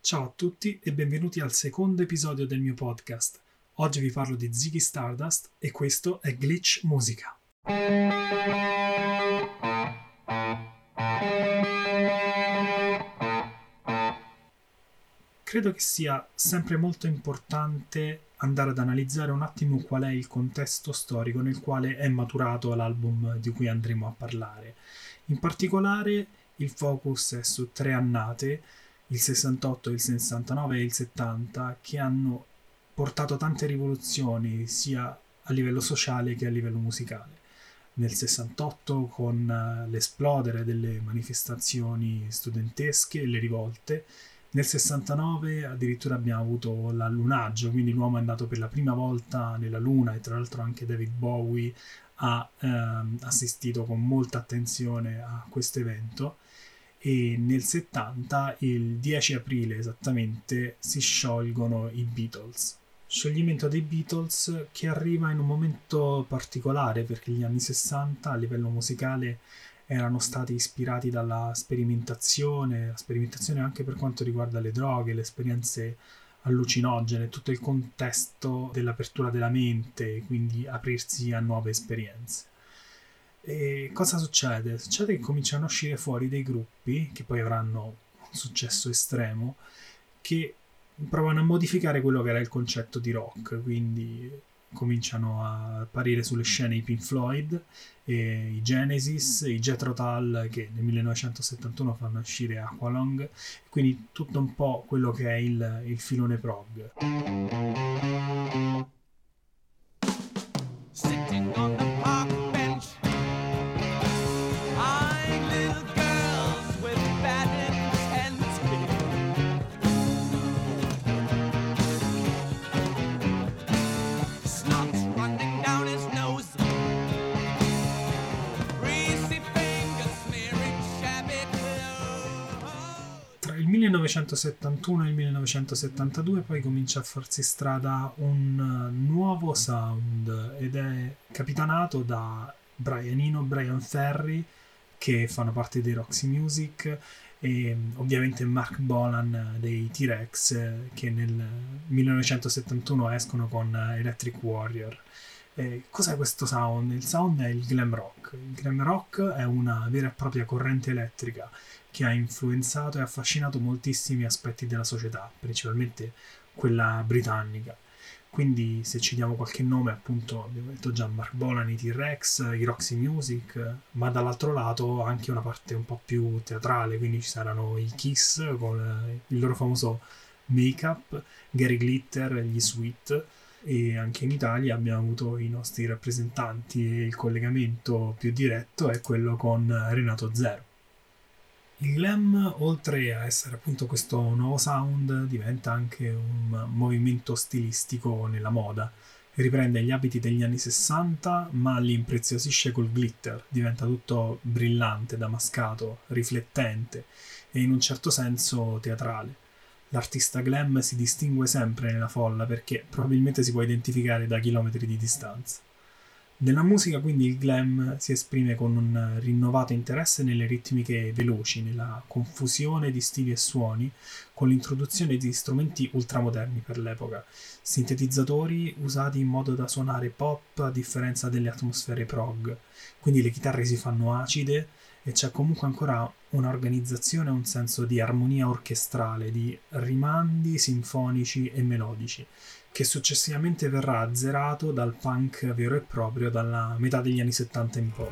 Ciao a tutti e benvenuti al secondo episodio del mio podcast. Oggi vi parlo di Ziggy Stardust e questo è Glitch Musica. Credo che sia sempre molto importante andare ad analizzare un attimo qual è il contesto storico nel quale è maturato l'album di cui andremo a parlare. In particolare il focus è su tre annate, il 68, il 69 e il 70, che hanno portato tante rivoluzioni sia a livello sociale che a livello musicale. Nel 68 con eh, l'esplodere delle manifestazioni studentesche e le rivolte, nel 69 addirittura abbiamo avuto l'allunaggio, quindi l'uomo è andato per la prima volta nella Luna e tra l'altro anche David Bowie ha ehm, assistito con molta attenzione a questo evento e nel 70, il 10 aprile esattamente, si sciolgono i Beatles. Scioglimento dei Beatles che arriva in un momento particolare perché gli anni 60 a livello musicale erano stati ispirati dalla sperimentazione, la sperimentazione anche per quanto riguarda le droghe, le esperienze allucinogene, tutto il contesto dell'apertura della mente, quindi aprirsi a nuove esperienze. E cosa succede? Succede che cominciano a uscire fuori dei gruppi che poi avranno un successo estremo che provano a modificare quello che era il concetto di rock, quindi cominciano a apparire sulle scene i Pink Floyd, i Genesis, i Jethro Tull che nel 1971 fanno uscire Aqualong, quindi tutto un po' quello che è il, il filone prog. il 1971 e il 1972 poi comincia a farsi strada un nuovo sound ed è capitanato da Brian Eno, Brian Ferry che fanno parte dei Roxy Music e ovviamente Mark Bolan dei T-Rex che nel 1971 escono con Electric Warrior. Eh, cos'è questo sound? Il sound è il glam rock. Il glam rock è una vera e propria corrente elettrica che ha influenzato e affascinato moltissimi aspetti della società, principalmente quella britannica. Quindi se ci diamo qualche nome, appunto, abbiamo detto già Mark Bolan, i T-Rex, i Roxy Music, ma dall'altro lato anche una parte un po' più teatrale, quindi ci saranno i Kiss con il loro famoso make-up, Gary Glitter, gli Sweet, e anche in Italia abbiamo avuto i nostri rappresentanti e il collegamento più diretto è quello con Renato Zero. Il glam, oltre a essere appunto questo nuovo sound, diventa anche un movimento stilistico nella moda. Riprende gli abiti degli anni 60, ma li impreziosisce col glitter, diventa tutto brillante, damascato, riflettente e in un certo senso teatrale. L'artista glam si distingue sempre nella folla perché probabilmente si può identificare da chilometri di distanza. Nella musica quindi il glam si esprime con un rinnovato interesse nelle ritmiche veloci, nella confusione di stili e suoni, con l'introduzione di strumenti ultramoderni per l'epoca, sintetizzatori usati in modo da suonare pop a differenza delle atmosfere prog, quindi le chitarre si fanno acide e c'è comunque ancora un'organizzazione, un senso di armonia orchestrale, di rimandi sinfonici e melodici che successivamente verrà azzerato dal punk vero e proprio dalla metà degli anni 70 in poi.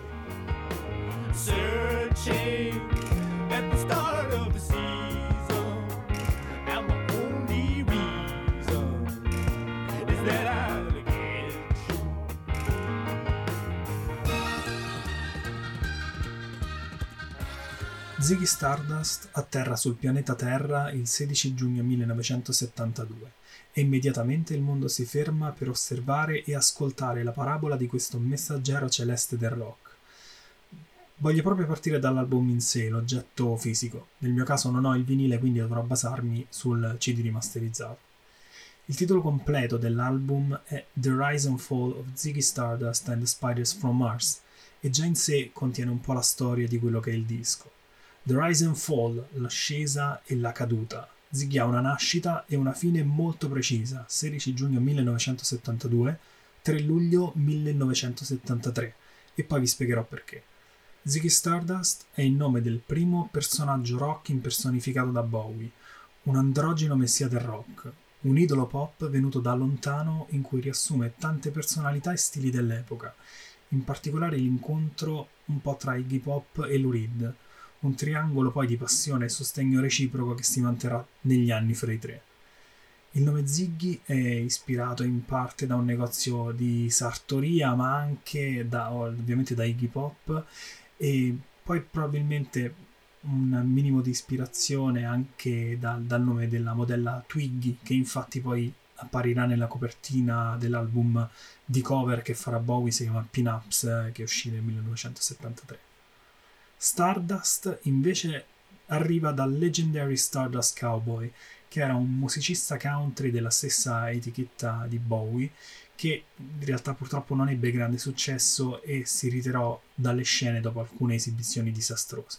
Ziggy Stardust atterra sul pianeta Terra il 16 giugno 1972 e immediatamente il mondo si ferma per osservare e ascoltare la parabola di questo messaggero celeste del rock. Voglio proprio partire dall'album in sé, l'oggetto fisico. Nel mio caso non ho il vinile, quindi dovrò basarmi sul CD rimasterizzato. Il titolo completo dell'album è The Rise and Fall of Ziggy Stardust and the Spiders from Mars e già in sé contiene un po' la storia di quello che è il disco. The Rise and Fall, l'ascesa e la caduta, Ziggy ha una nascita e una fine molto precisa, 16 giugno 1972, 3 luglio 1973, e poi vi spiegherò perché. Ziggy Stardust è il nome del primo personaggio rock impersonificato da Bowie, un androgeno messia del rock, un idolo pop venuto da lontano in cui riassume tante personalità e stili dell'epoca, in particolare l'incontro un po' tra Iggy Pop e Lou Reed, un triangolo poi di passione e sostegno reciproco che si manterrà negli anni fra i tre. Il nome Ziggy è ispirato in parte da un negozio di sartoria, ma anche da, ovviamente da Iggy Pop e poi probabilmente un minimo di ispirazione anche da, dal nome della modella Twiggy, che infatti poi apparirà nella copertina dell'album di cover che farà Bowie, si chiama Pin-Ups, che uscì nel 1973. Stardust invece arriva dal Legendary Stardust Cowboy, che era un musicista country della stessa etichetta di Bowie, che in realtà purtroppo non ebbe grande successo e si ritirò dalle scene dopo alcune esibizioni disastrose.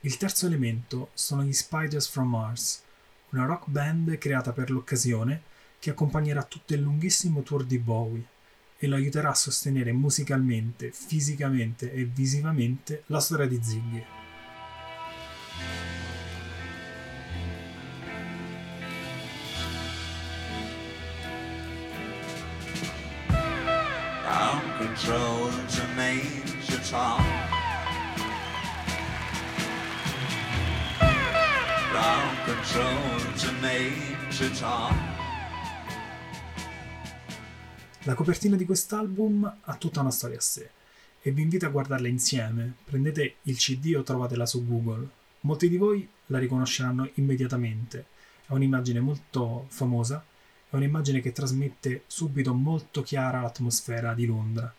Il terzo elemento sono gli Spiders from Mars, una rock band creata per l'occasione che accompagnerà tutto il lunghissimo tour di Bowie e lo aiuterà a sostenere musicalmente, fisicamente e visivamente la storia di Ziggy. Ground control to Major Tom. Ground control to Major Tom. La copertina di quest'album ha tutta una storia a sé e vi invito a guardarla insieme. Prendete il CD o trovatela su Google. Molti di voi la riconosceranno immediatamente. È un'immagine molto famosa, è un'immagine che trasmette subito molto chiara l'atmosfera di Londra.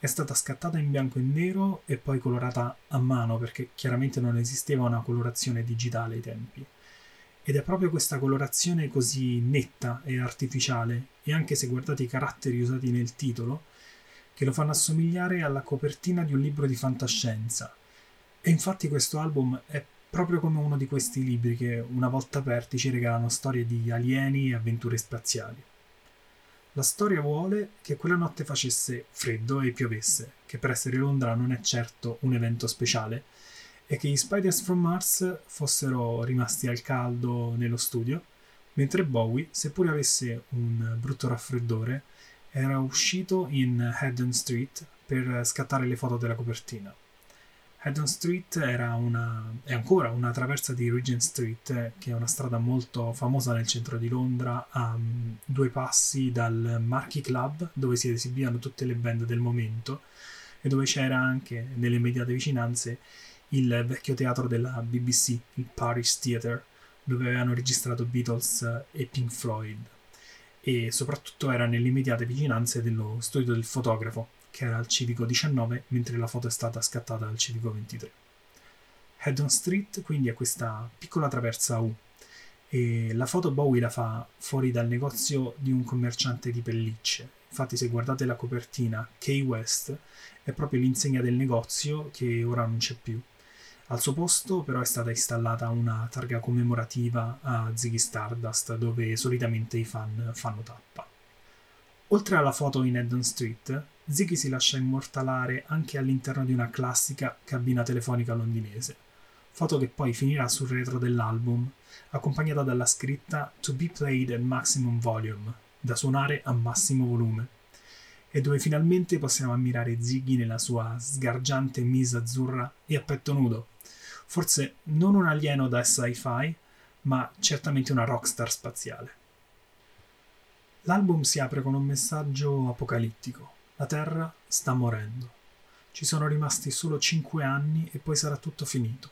È stata scattata in bianco e nero e poi colorata a mano perché chiaramente non esisteva una colorazione digitale ai tempi. Ed è proprio questa colorazione così netta e artificiale, e anche se guardate i caratteri usati nel titolo, che lo fanno assomigliare alla copertina di un libro di fantascienza. E infatti questo album è proprio come uno di questi libri che, una volta aperti, ci regalano storie di alieni e avventure spaziali. La storia vuole che quella notte facesse freddo e piovesse, che per essere Londra non è certo un evento speciale, è che gli Spiders from Mars fossero rimasti al caldo nello studio, mentre Bowie, seppure avesse un brutto raffreddore, era uscito in Haddon Street per scattare le foto della copertina. Haddon Street era una, è ancora una traversa di Regent Street, che è una strada molto famosa nel centro di Londra, a um, due passi dal Marquee Club, dove si esibivano tutte le band del momento, e dove c'era anche nelle immediate vicinanze il vecchio teatro della BBC, il Paris Theatre, dove avevano registrato Beatles e Pink Floyd e soprattutto era nelle immediate vicinanze dello studio del fotografo, che era al civico 19, mentre la foto è stata scattata al civico 23. Haddon Street quindi è questa piccola traversa U e la foto Bowie la fa fuori dal negozio di un commerciante di pellicce. Infatti se guardate la copertina Key West è proprio l'insegna del negozio che ora non c'è più al suo posto però è stata installata una targa commemorativa a Ziggy Stardust dove solitamente i fan fanno tappa. Oltre alla foto in Eddon Street, Ziggy si lascia immortalare anche all'interno di una classica cabina telefonica londinese, foto che poi finirà sul retro dell'album, accompagnata dalla scritta To be played at maximum volume, da suonare a massimo volume, e dove finalmente possiamo ammirare Ziggy nella sua sgargiante mise azzurra e a petto nudo, Forse non un alieno da sci-fi, ma certamente una rockstar spaziale. L'album si apre con un messaggio apocalittico. La Terra sta morendo. Ci sono rimasti solo 5 anni e poi sarà tutto finito.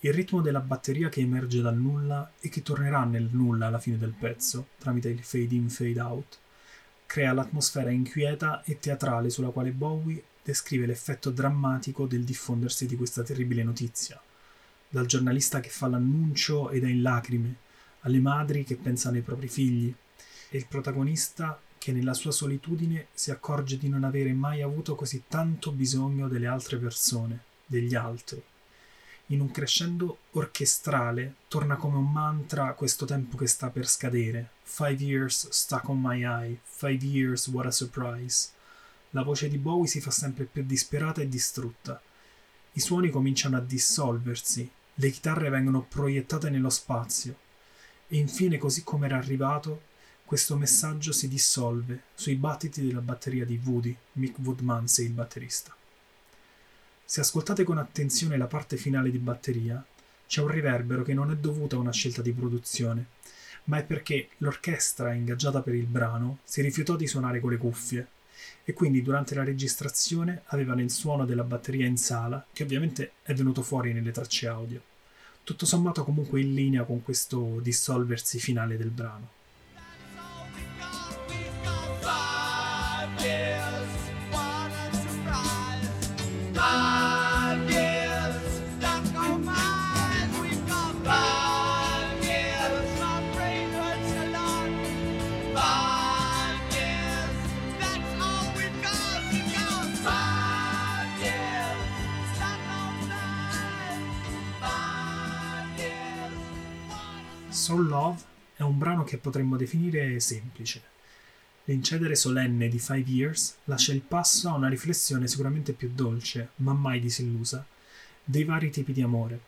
Il ritmo della batteria che emerge dal nulla e che tornerà nel nulla alla fine del pezzo, tramite il fade in fade out, crea l'atmosfera inquieta e teatrale sulla quale Bowie descrive l'effetto drammatico del diffondersi di questa terribile notizia, dal giornalista che fa l'annuncio ed è in lacrime, alle madri che pensano ai propri figli, e il protagonista che nella sua solitudine si accorge di non avere mai avuto così tanto bisogno delle altre persone, degli altri. in un crescendo orchestrale torna come un mantra questo tempo che sta per scadere. Five years stuck on my eye, five years what a surprise. La voce di Bowie si fa sempre più disperata e distrutta. I suoni cominciano a dissolversi, le chitarre vengono proiettate nello spazio e infine, così come era arrivato, questo messaggio si dissolve sui battiti della batteria di Woody, Mick Woodmansey, il batterista. Se ascoltate con attenzione la parte finale di batteria, c'è un riverbero che non è dovuto a una scelta di produzione, ma è perché l'orchestra ingaggiata per il brano si rifiutò di suonare con le cuffie e quindi durante la registrazione avevano il suono della batteria in sala, che ovviamente è venuto fuori nelle tracce audio. Tutto sommato comunque in linea con questo dissolversi finale del brano. Soul Love è un brano che potremmo definire semplice. L'incedere solenne di Five Years lascia il passo a una riflessione sicuramente più dolce, ma mai disillusa, dei vari tipi di amore.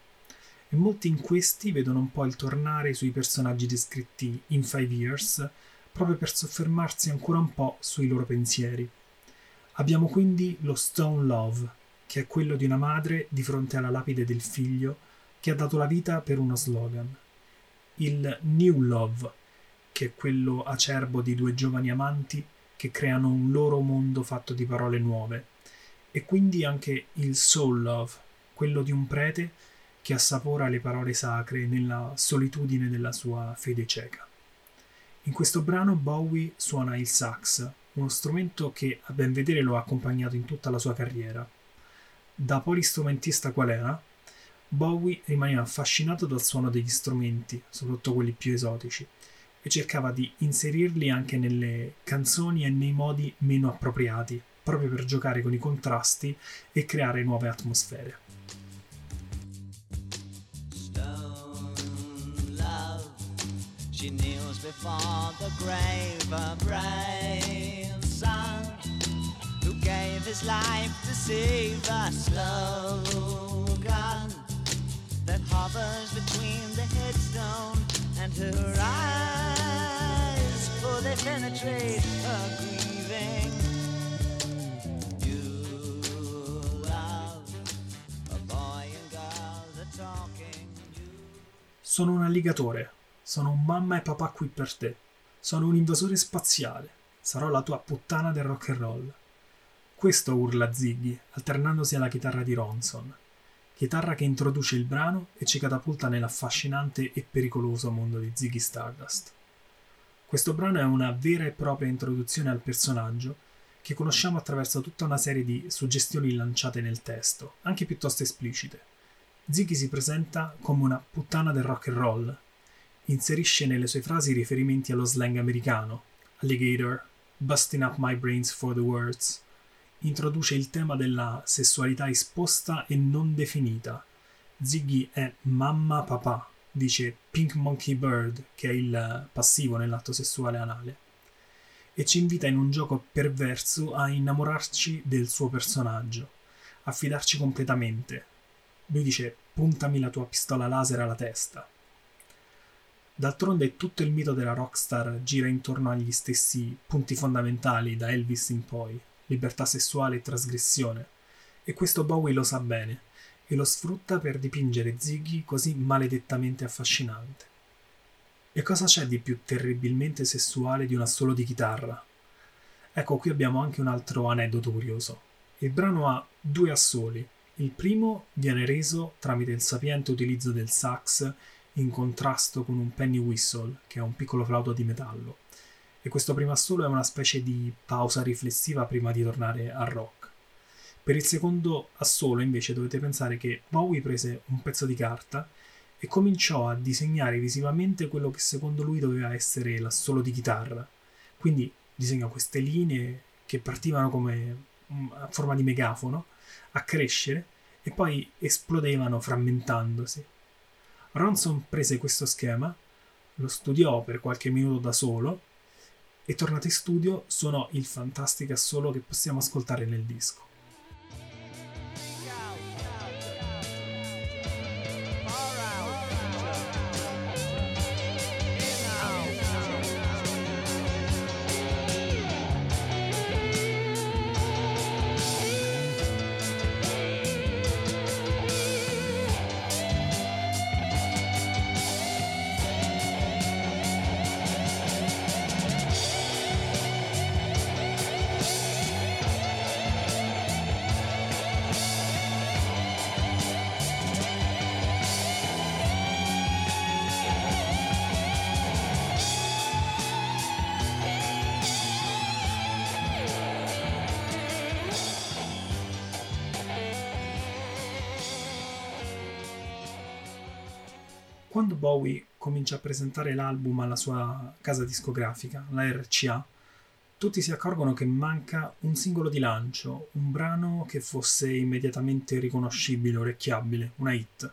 E molti in questi vedono un po' il tornare sui personaggi descritti in Five Years, proprio per soffermarsi ancora un po' sui loro pensieri. Abbiamo quindi lo Stone Love, che è quello di una madre di fronte alla lapide del figlio che ha dato la vita per uno slogan il New Love, che è quello acerbo di due giovani amanti che creano un loro mondo fatto di parole nuove, e quindi anche il Soul Love, quello di un prete che assapora le parole sacre nella solitudine della sua fede cieca. In questo brano Bowie suona il sax, uno strumento che a ben vedere lo ha accompagnato in tutta la sua carriera. Da polistrumentista qual era, Bowie rimaneva affascinato dal suono degli strumenti, soprattutto quelli più esotici, e cercava di inserirli anche nelle canzoni e nei modi meno appropriati, proprio per giocare con i contrasti e creare nuove atmosfere. She kneels that hovers between the headstone and her eyes, for they penetrate her grieving. Sono un alligatore, sono un mamma e papà qui per te, sono un invasore spaziale, sarò la tua puttana del rock and roll. Questo urla Ziggy, alternandosi alla chitarra di Ronson chitarra che introduce il brano e ci catapulta nell'affascinante e pericoloso mondo di Ziggy Stardust. Questo brano è una vera e propria introduzione al personaggio che conosciamo attraverso tutta una serie di suggestioni lanciate nel testo, anche piuttosto esplicite. Ziggy si presenta come una puttana del rock and roll, inserisce nelle sue frasi riferimenti allo slang americano, alligator, busting up my brains for the words, introduce il tema della sessualità esposta e non definita. Ziggy è mamma papà, dice Pink Monkey Bird, che è il passivo nell'atto sessuale anale, e ci invita in un gioco perverso a innamorarci del suo personaggio, a fidarci completamente. Lui dice puntami la tua pistola laser alla testa. D'altronde tutto il mito della rockstar gira intorno agli stessi punti fondamentali da Elvis in poi, libertà sessuale e trasgressione, e questo Bowie lo sa bene e lo sfrutta per dipingere Ziggy così maledettamente affascinante. E cosa c'è di più terribilmente sessuale di un assolo di chitarra? Ecco, qui abbiamo anche un altro aneddoto curioso. Il brano ha due assoli. Il primo viene reso tramite il sapiente utilizzo del sax in contrasto con un penny whistle, che è un piccolo flauto di metallo e questo primo assolo è una specie di pausa riflessiva prima di tornare al rock. Per il secondo assolo invece dovete pensare che Bowie prese un pezzo di carta e cominciò a disegnare visivamente quello che secondo lui doveva essere l'assolo di chitarra. Quindi disegna queste linee che partivano come mm, a forma di megafono a crescere e poi esplodevano frammentandosi. Ronson prese questo schema, lo studiò per qualche minuto da solo e tornato in studio suonò il fantastico assolo che possiamo ascoltare nel disco. Quando Bowie comincia a presentare l'album alla sua casa discografica, la RCA, tutti si accorgono che manca un singolo di lancio, un brano che fosse immediatamente riconoscibile, orecchiabile, una hit.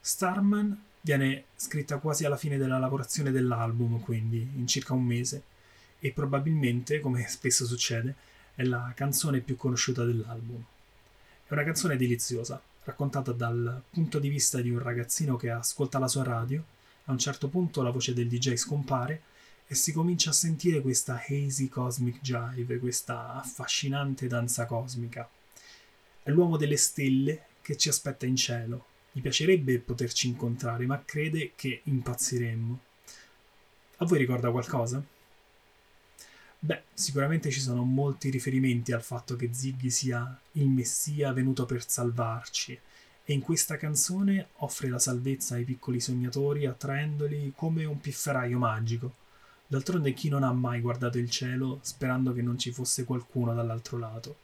Starman viene scritta quasi alla fine della lavorazione dell'album, quindi in circa un mese, e probabilmente, come spesso succede, è la canzone più conosciuta dell'album. È una canzone deliziosa, raccontata dal punto di vista di un ragazzino che ascolta la sua radio. A un certo punto la voce del DJ scompare e si comincia a sentire questa hazy cosmic jive, questa affascinante danza cosmica. È l'uomo delle stelle che ci aspetta in cielo. Gli piacerebbe poterci incontrare, ma crede che impazziremmo. A voi ricorda qualcosa? Beh, sicuramente ci sono molti riferimenti al fatto che Ziggy sia il messia venuto per salvarci e in questa canzone offre la salvezza ai piccoli sognatori attraendoli come un pifferaio magico. D'altronde chi non ha mai guardato il cielo sperando che non ci fosse qualcuno dall'altro lato?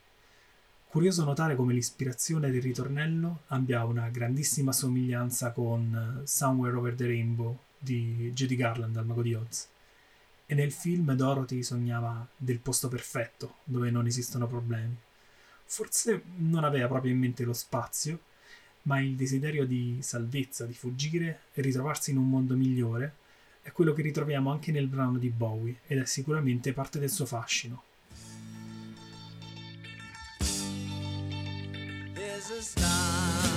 Curioso notare come l'ispirazione del ritornello abbia una grandissima somiglianza con Somewhere Over the Rainbow di Judy Garland al Mago di Oz. E nel film Dorothy sognava del posto perfetto, dove non esistono problemi. Forse non aveva proprio in mente lo spazio, ma il desiderio di salvezza, di fuggire e ritrovarsi in un mondo migliore è quello che ritroviamo anche nel brano di Bowie ed è sicuramente parte del suo fascino. There's a starman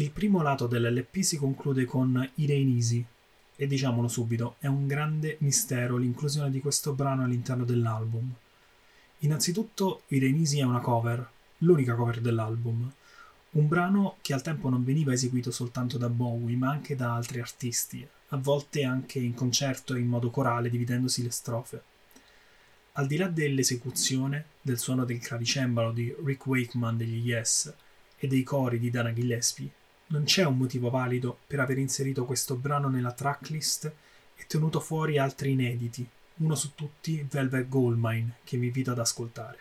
Il primo lato dell'LP si conclude con Irene Easy e diciamolo subito, è un grande mistero l'inclusione di questo brano all'interno dell'album. Innanzitutto Irene Easy è una cover, l'unica cover dell'album, un brano che al tempo non veniva eseguito soltanto da Bowie ma anche da altri artisti, a volte anche in concerto e in modo corale dividendosi le strofe. Al di là dell'esecuzione, del suono del clavicembalo di Rick Wakeman degli Yes e dei cori di Dana Gillespie, non c'è un motivo valido per aver inserito questo brano nella tracklist e tenuto fuori altri inediti, uno su tutti Velvet Goldmine, che vi invito ad ascoltare.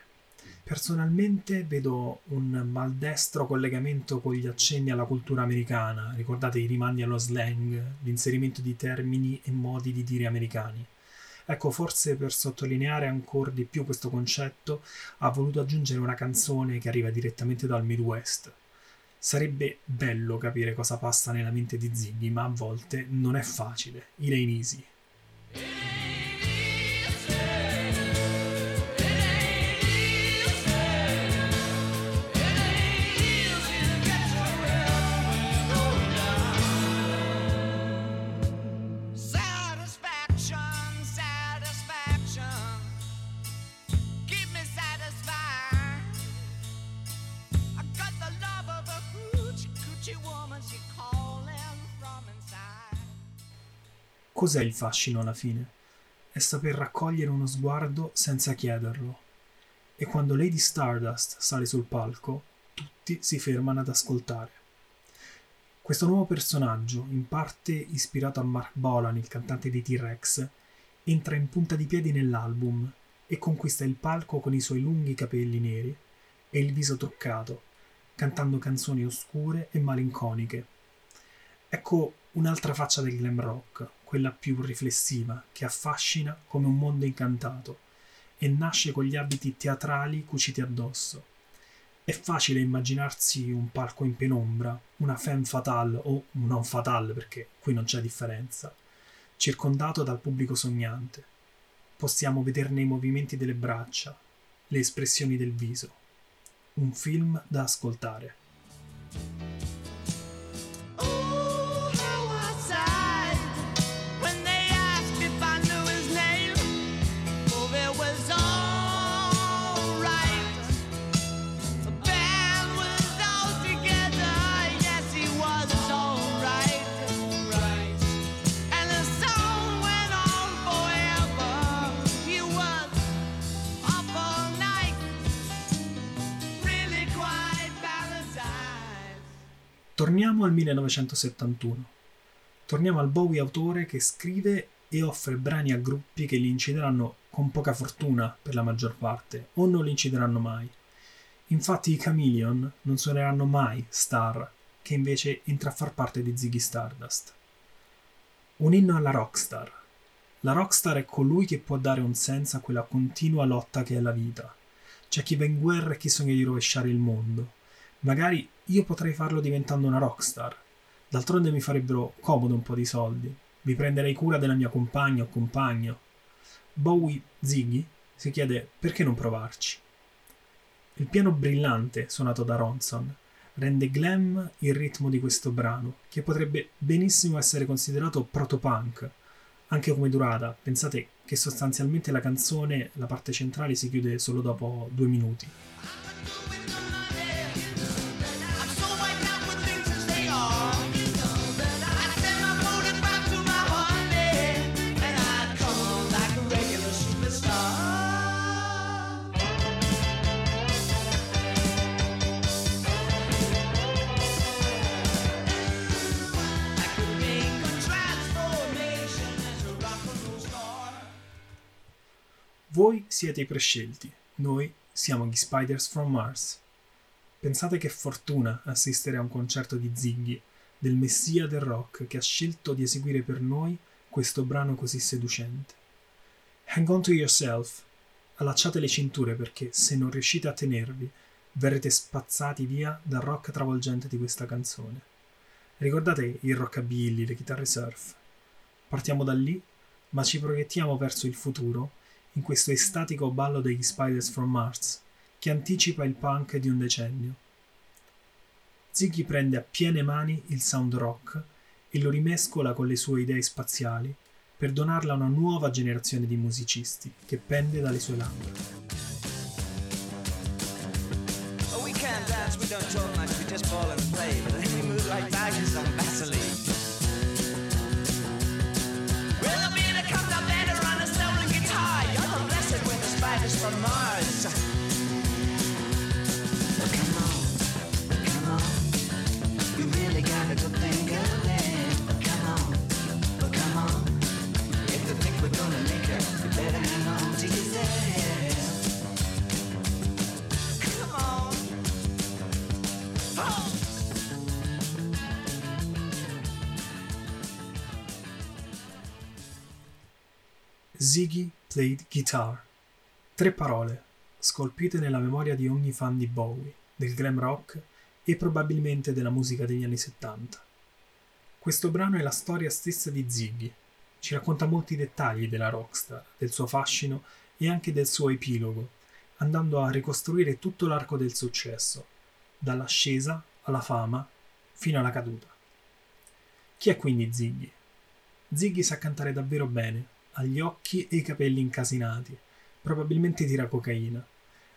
Personalmente vedo un maldestro collegamento con gli accenni alla cultura americana, ricordate i rimandi allo slang, l'inserimento di termini e modi di dire americani. Ecco, forse per sottolineare ancora di più questo concetto, ha voluto aggiungere una canzone che arriva direttamente dal Midwest, Sarebbe bello capire cosa passa nella mente di Ziggy, ma a volte non è facile. Elaine Easy. Cos'è il fascino alla fine? È saper raccogliere uno sguardo senza chiederlo. e quando Lady Stardust sale sul palco, tutti si fermano ad ascoltare. Questo nuovo personaggio, in parte ispirato a Mark Bolan, il cantante dei T-Rex, entra in punta di piedi nell'album e conquista il palco con i suoi lunghi capelli neri e il viso truccato, cantando canzoni oscure e malinconiche. Ecco un'altra faccia del glam rock, quella più riflessiva, che affascina come un mondo incantato e nasce con gli abiti teatrali cuciti addosso. È facile immaginarsi un palco in penombra, una femme fatale o un non fatale perché qui non c'è differenza, circondato dal pubblico sognante. Possiamo vederne i movimenti delle braccia, le espressioni del viso. Un film da ascoltare. Torniamo al 1971. Torniamo al Bowie autore che scrive e offre brani a gruppi che li incideranno con poca fortuna per la maggior parte, o non li incideranno mai. Infatti i Chameleon non suoneranno mai Star, che invece entra a far parte di Ziggy Stardust. Un inno alla rockstar. La rockstar è colui che può dare un senso a quella continua lotta che è la vita. C'è chi va in guerra e chi sogna di rovesciare il mondo. Magari io potrei farlo diventando una rockstar. D'altronde mi farebbero comodo un po' di soldi. Mi prenderei cura della mia compagna o compagno. Bowie Ziggy si chiede perché non provarci. Il piano brillante suonato da Ronson rende glam il ritmo di questo brano, che potrebbe benissimo essere considerato proto-punk, anche come durata. Pensate che sostanzialmente la canzone, la parte centrale, si chiude solo dopo due minuti. Voi siete i prescelti, noi siamo gli Spiders from Mars. Pensate che fortuna assistere a un concerto di Ziggy, del messia del rock che ha scelto di eseguire per noi questo brano così seducente. Hang on to yourself, allacciate le cinture perché se non riuscite a tenervi, verrete spazzati via dal rock travolgente di questa canzone. Ricordate il rockabilly, le chitarre surf. Partiamo da lì, ma ci proiettiamo verso il futuro in questo estatico ballo degli Spiders from Mars, che anticipa il punk di un decennio. Ziggy prende a piene mani il sound rock e lo rimescola con le sue idee spaziali per donarla a una nuova generazione di musicisti che pende dalle sue labbra. Ziggy played guitar. Tre parole, scolpite nella memoria di ogni fan di Bowie, del glam rock e probabilmente della musica degli anni 70. Questo brano è la storia stessa di Ziggy. Ci racconta molti dettagli della rockstar, del suo fascino e anche del suo epilogo, andando a ricostruire tutto l'arco del successo, dall'ascesa alla fama fino alla caduta. Chi è quindi Ziggy? Ziggy sa cantare davvero bene, ha gli occhi e i capelli incasinati, Probabilmente tira cocaina.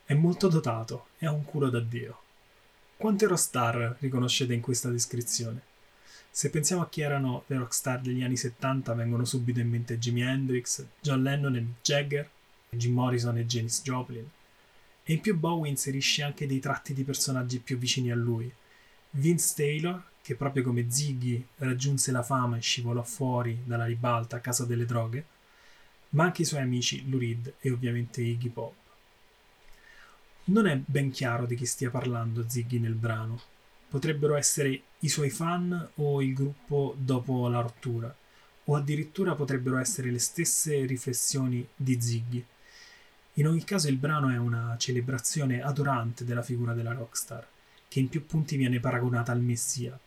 È molto dotato e ha un culo da dio. Quante rockstar riconoscete in questa descrizione? Se pensiamo a chi erano le rockstar degli anni 70, vengono subito in mente Jimi Hendrix, John Lennon e Jagger, Jim Morrison e Janis Joplin. E in più Bowie inserisce anche dei tratti di personaggi più vicini a lui. Vince Taylor, che proprio come Ziggy raggiunse la fama e scivolò fuori dalla ribalta a casa delle droghe, ma anche i suoi amici Lou Reed e ovviamente Iggy Pop. Non è ben chiaro di chi stia parlando Ziggy nel brano. Potrebbero essere i suoi fan o il gruppo dopo la rottura, o addirittura potrebbero essere le stesse riflessioni di Ziggy. In ogni caso il brano è una celebrazione adorante della figura della rockstar, che in più punti viene paragonata al Messia.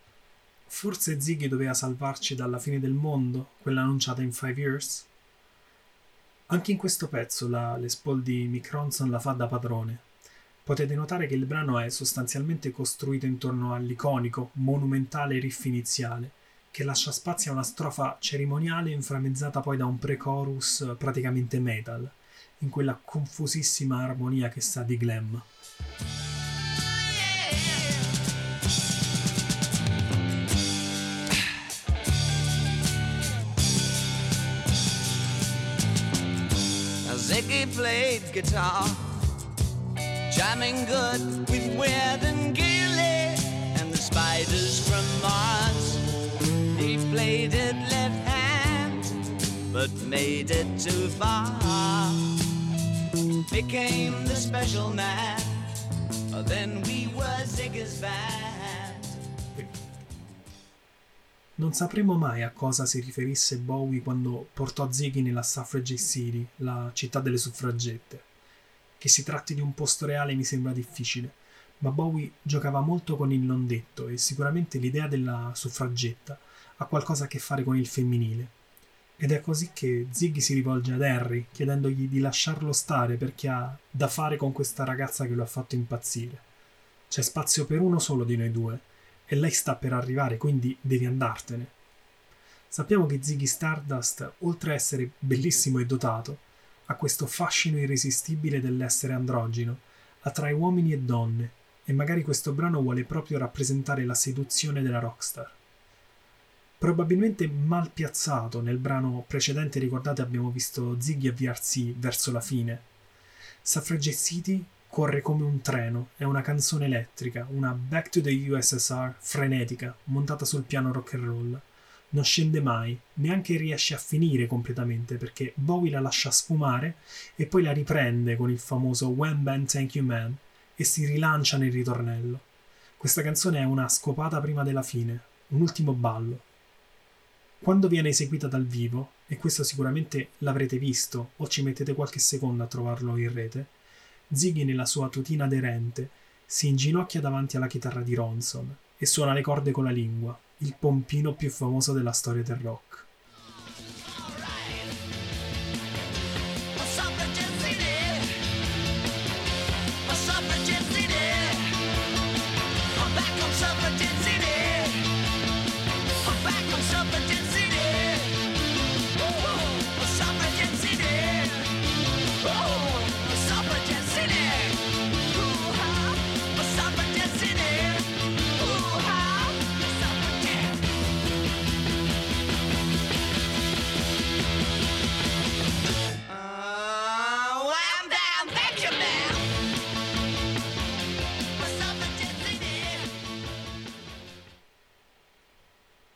Forse Ziggy doveva salvarci dalla fine del mondo, quella annunciata in Five Years? Anche in questo pezzo la Les Paul di Mick Ronson la fa da padrone. Potete notare che il brano è sostanzialmente costruito intorno all'iconico, monumentale riff iniziale, che lascia spazio a una strofa cerimoniale inframmezzata poi da un pre-chorus praticamente metal, in quella confusissima armonia che sa di glam. Ziggy played guitar, jamming good with Weird and Gilly and the spiders from Mars. He played it left hand, but made it too far. Became the special man, then we were Ziggy's. Non sapremo mai a cosa si riferisse Bowie quando portò Ziggy nella Suffragette City, la città delle suffragette. Che si tratti di un posto reale mi sembra difficile, ma Bowie giocava molto con il non detto e sicuramente l'idea della suffragetta ha qualcosa a che fare con il femminile. Ed è così che Ziggy si rivolge ad Harry chiedendogli di lasciarlo stare perché ha da fare con questa ragazza che lo ha fatto impazzire. C'è spazio per uno solo di noi due e lei sta per arrivare, quindi devi andartene. Sappiamo che Ziggy Stardust, oltre a essere bellissimo e dotato, ha questo fascino irresistibile dell'essere androgino, attrae uomini e donne, e magari questo brano vuole proprio rappresentare la seduzione della rockstar. Probabilmente mal piazzato, nel brano precedente ricordate abbiamo visto Ziggy avviarsi verso la fine. Suffragette City corre come un treno, è una canzone elettrica, una Back to the USSR frenetica, montata sul piano rock and roll. Non scende mai, neanche riesce a finire completamente perché Bowie la lascia sfumare e poi la riprende con il famoso When Band Thank You Man e si rilancia nel ritornello. Questa canzone è una scopata prima della fine, un ultimo ballo. Quando viene eseguita dal vivo, e questo sicuramente l'avrete visto o ci mettete qualche secondo a trovarlo in rete, Ziggy nella sua tutina aderente si inginocchia davanti alla chitarra di Ronson e suona le corde con la lingua, il pompino più famoso della storia del rock.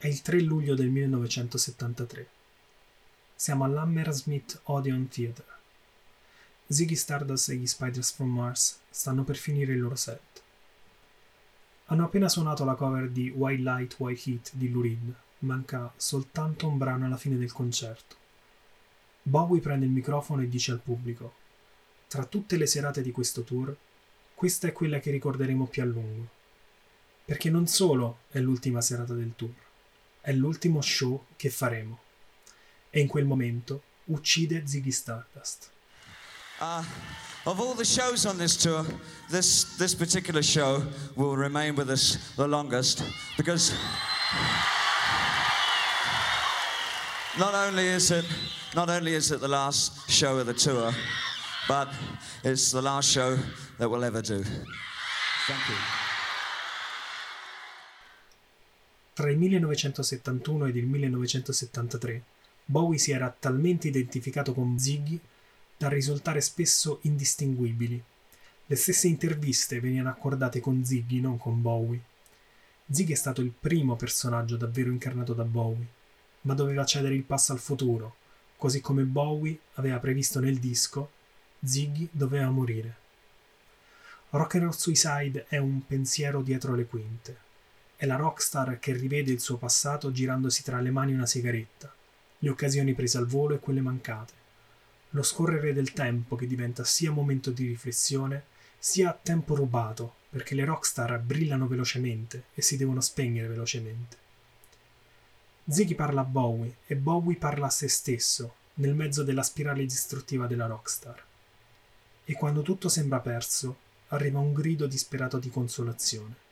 È il 3 luglio del 1973. Siamo all'Hammersmith Odeon Theatre. Ziggy Stardust e gli Spiders from Mars stanno per finire il loro set. Hanno appena suonato la cover di White Light, White Heat di Lou Reed. Manca soltanto un brano alla fine del concerto. Bowie prende il microfono e dice al pubblico: Tra tutte le serate di questo tour, questa è quella che ricorderemo più a lungo. Perché non solo è l'ultima serata del tour, è l'ultimo show che faremo. E in quel momento uccide Ziggy Stardust. Uh, of all the shows on this tour, this, this particular show will remain with us the longest because not only is it not only is it the last show of the tour, but it's the last show that we'll ever do. Thank you. Tra il 1971 ed il 1973, Bowie si era talmente identificato con Ziggy da risultare spesso indistinguibili. Le stesse interviste venivano accordate con Ziggy, non con Bowie. Ziggy è stato il primo personaggio davvero incarnato da Bowie, ma doveva cedere il passo al futuro, così come Bowie aveva previsto nel disco, Ziggy doveva morire. Rock and Roll Suicide è un pensiero dietro le quinte. È la rockstar che rivede il suo passato girandosi tra le mani una sigaretta, le occasioni prese al volo e quelle mancate. Lo scorrere del tempo che diventa sia momento di riflessione, sia tempo rubato, perché le rockstar brillano velocemente e si devono spegnere velocemente. Ziggy parla a Bowie e Bowie parla a se stesso, nel mezzo della spirale distruttiva della rockstar. E quando tutto sembra perso, arriva un grido disperato di consolazione.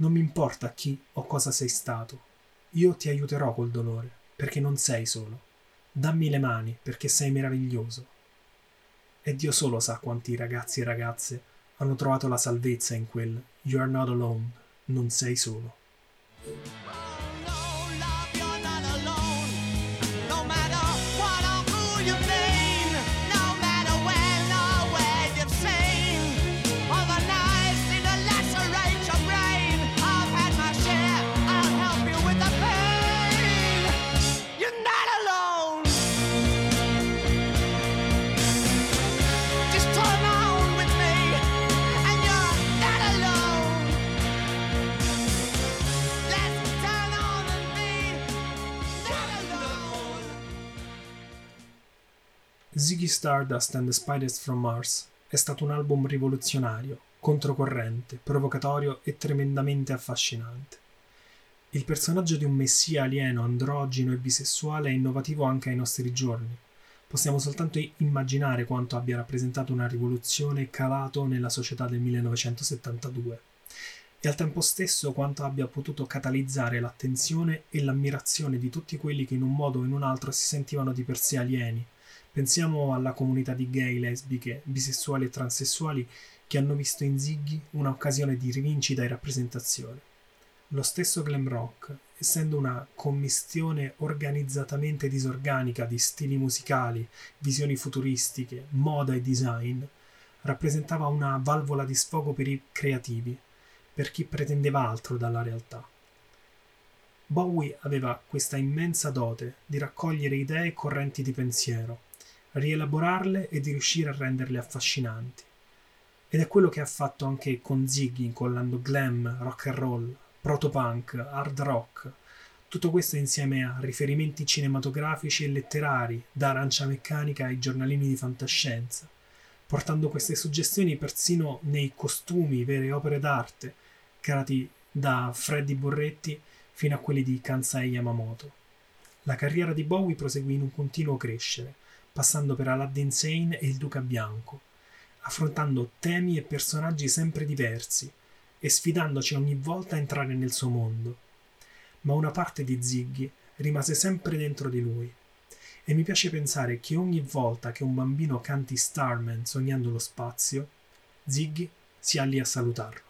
Non mi importa chi o cosa sei stato, io ti aiuterò col dolore, perché non sei solo. Dammi le mani, perché sei meraviglioso. E Dio solo sa quanti ragazzi e ragazze hanno trovato la salvezza in quel You are not alone, non sei solo. Ziggy Stardust and the Spiders from Mars è stato un album rivoluzionario, controcorrente, provocatorio e tremendamente affascinante. Il personaggio di un messia alieno, androgino e bisessuale è innovativo anche ai nostri giorni. Possiamo soltanto immaginare quanto abbia rappresentato una rivoluzione calato nella società del 1972 e al tempo stesso quanto abbia potuto catalizzare l'attenzione e l'ammirazione di tutti quelli che in un modo o in un altro si sentivano di per sé alieni, Pensiamo alla comunità di gay, lesbiche, bisessuali e transessuali che hanno visto in Ziggy un'occasione di rivincita e rappresentazione. Lo stesso glam rock, essendo una commistione organizzatamente disorganica di stili musicali, visioni futuristiche, moda e design, rappresentava una valvola di sfogo per i creativi, per chi pretendeva altro dalla realtà. Bowie aveva questa immensa dote di raccogliere idee e correnti di pensiero, rielaborarle e di riuscire a renderle affascinanti. Ed è quello che ha fatto anche con Ziggy, incollando glam, rock and roll, protopunk, hard rock, tutto questo insieme a riferimenti cinematografici e letterari, da arancia meccanica ai giornalini di fantascienza, portando queste suggestioni persino nei costumi, vere opere d'arte, creati da Freddy Borretti fino a quelli di Kansai Yamamoto. La carriera di Bowie proseguì in un continuo crescere, passando per Aladdin Sane e il Duca Bianco, affrontando temi e personaggi sempre diversi e sfidandoci ogni volta a entrare nel suo mondo. Ma una parte di Ziggy rimase sempre dentro di lui. E mi piace pensare che ogni volta che un bambino canti Starman sognando lo spazio, Ziggy sia lì a salutarlo.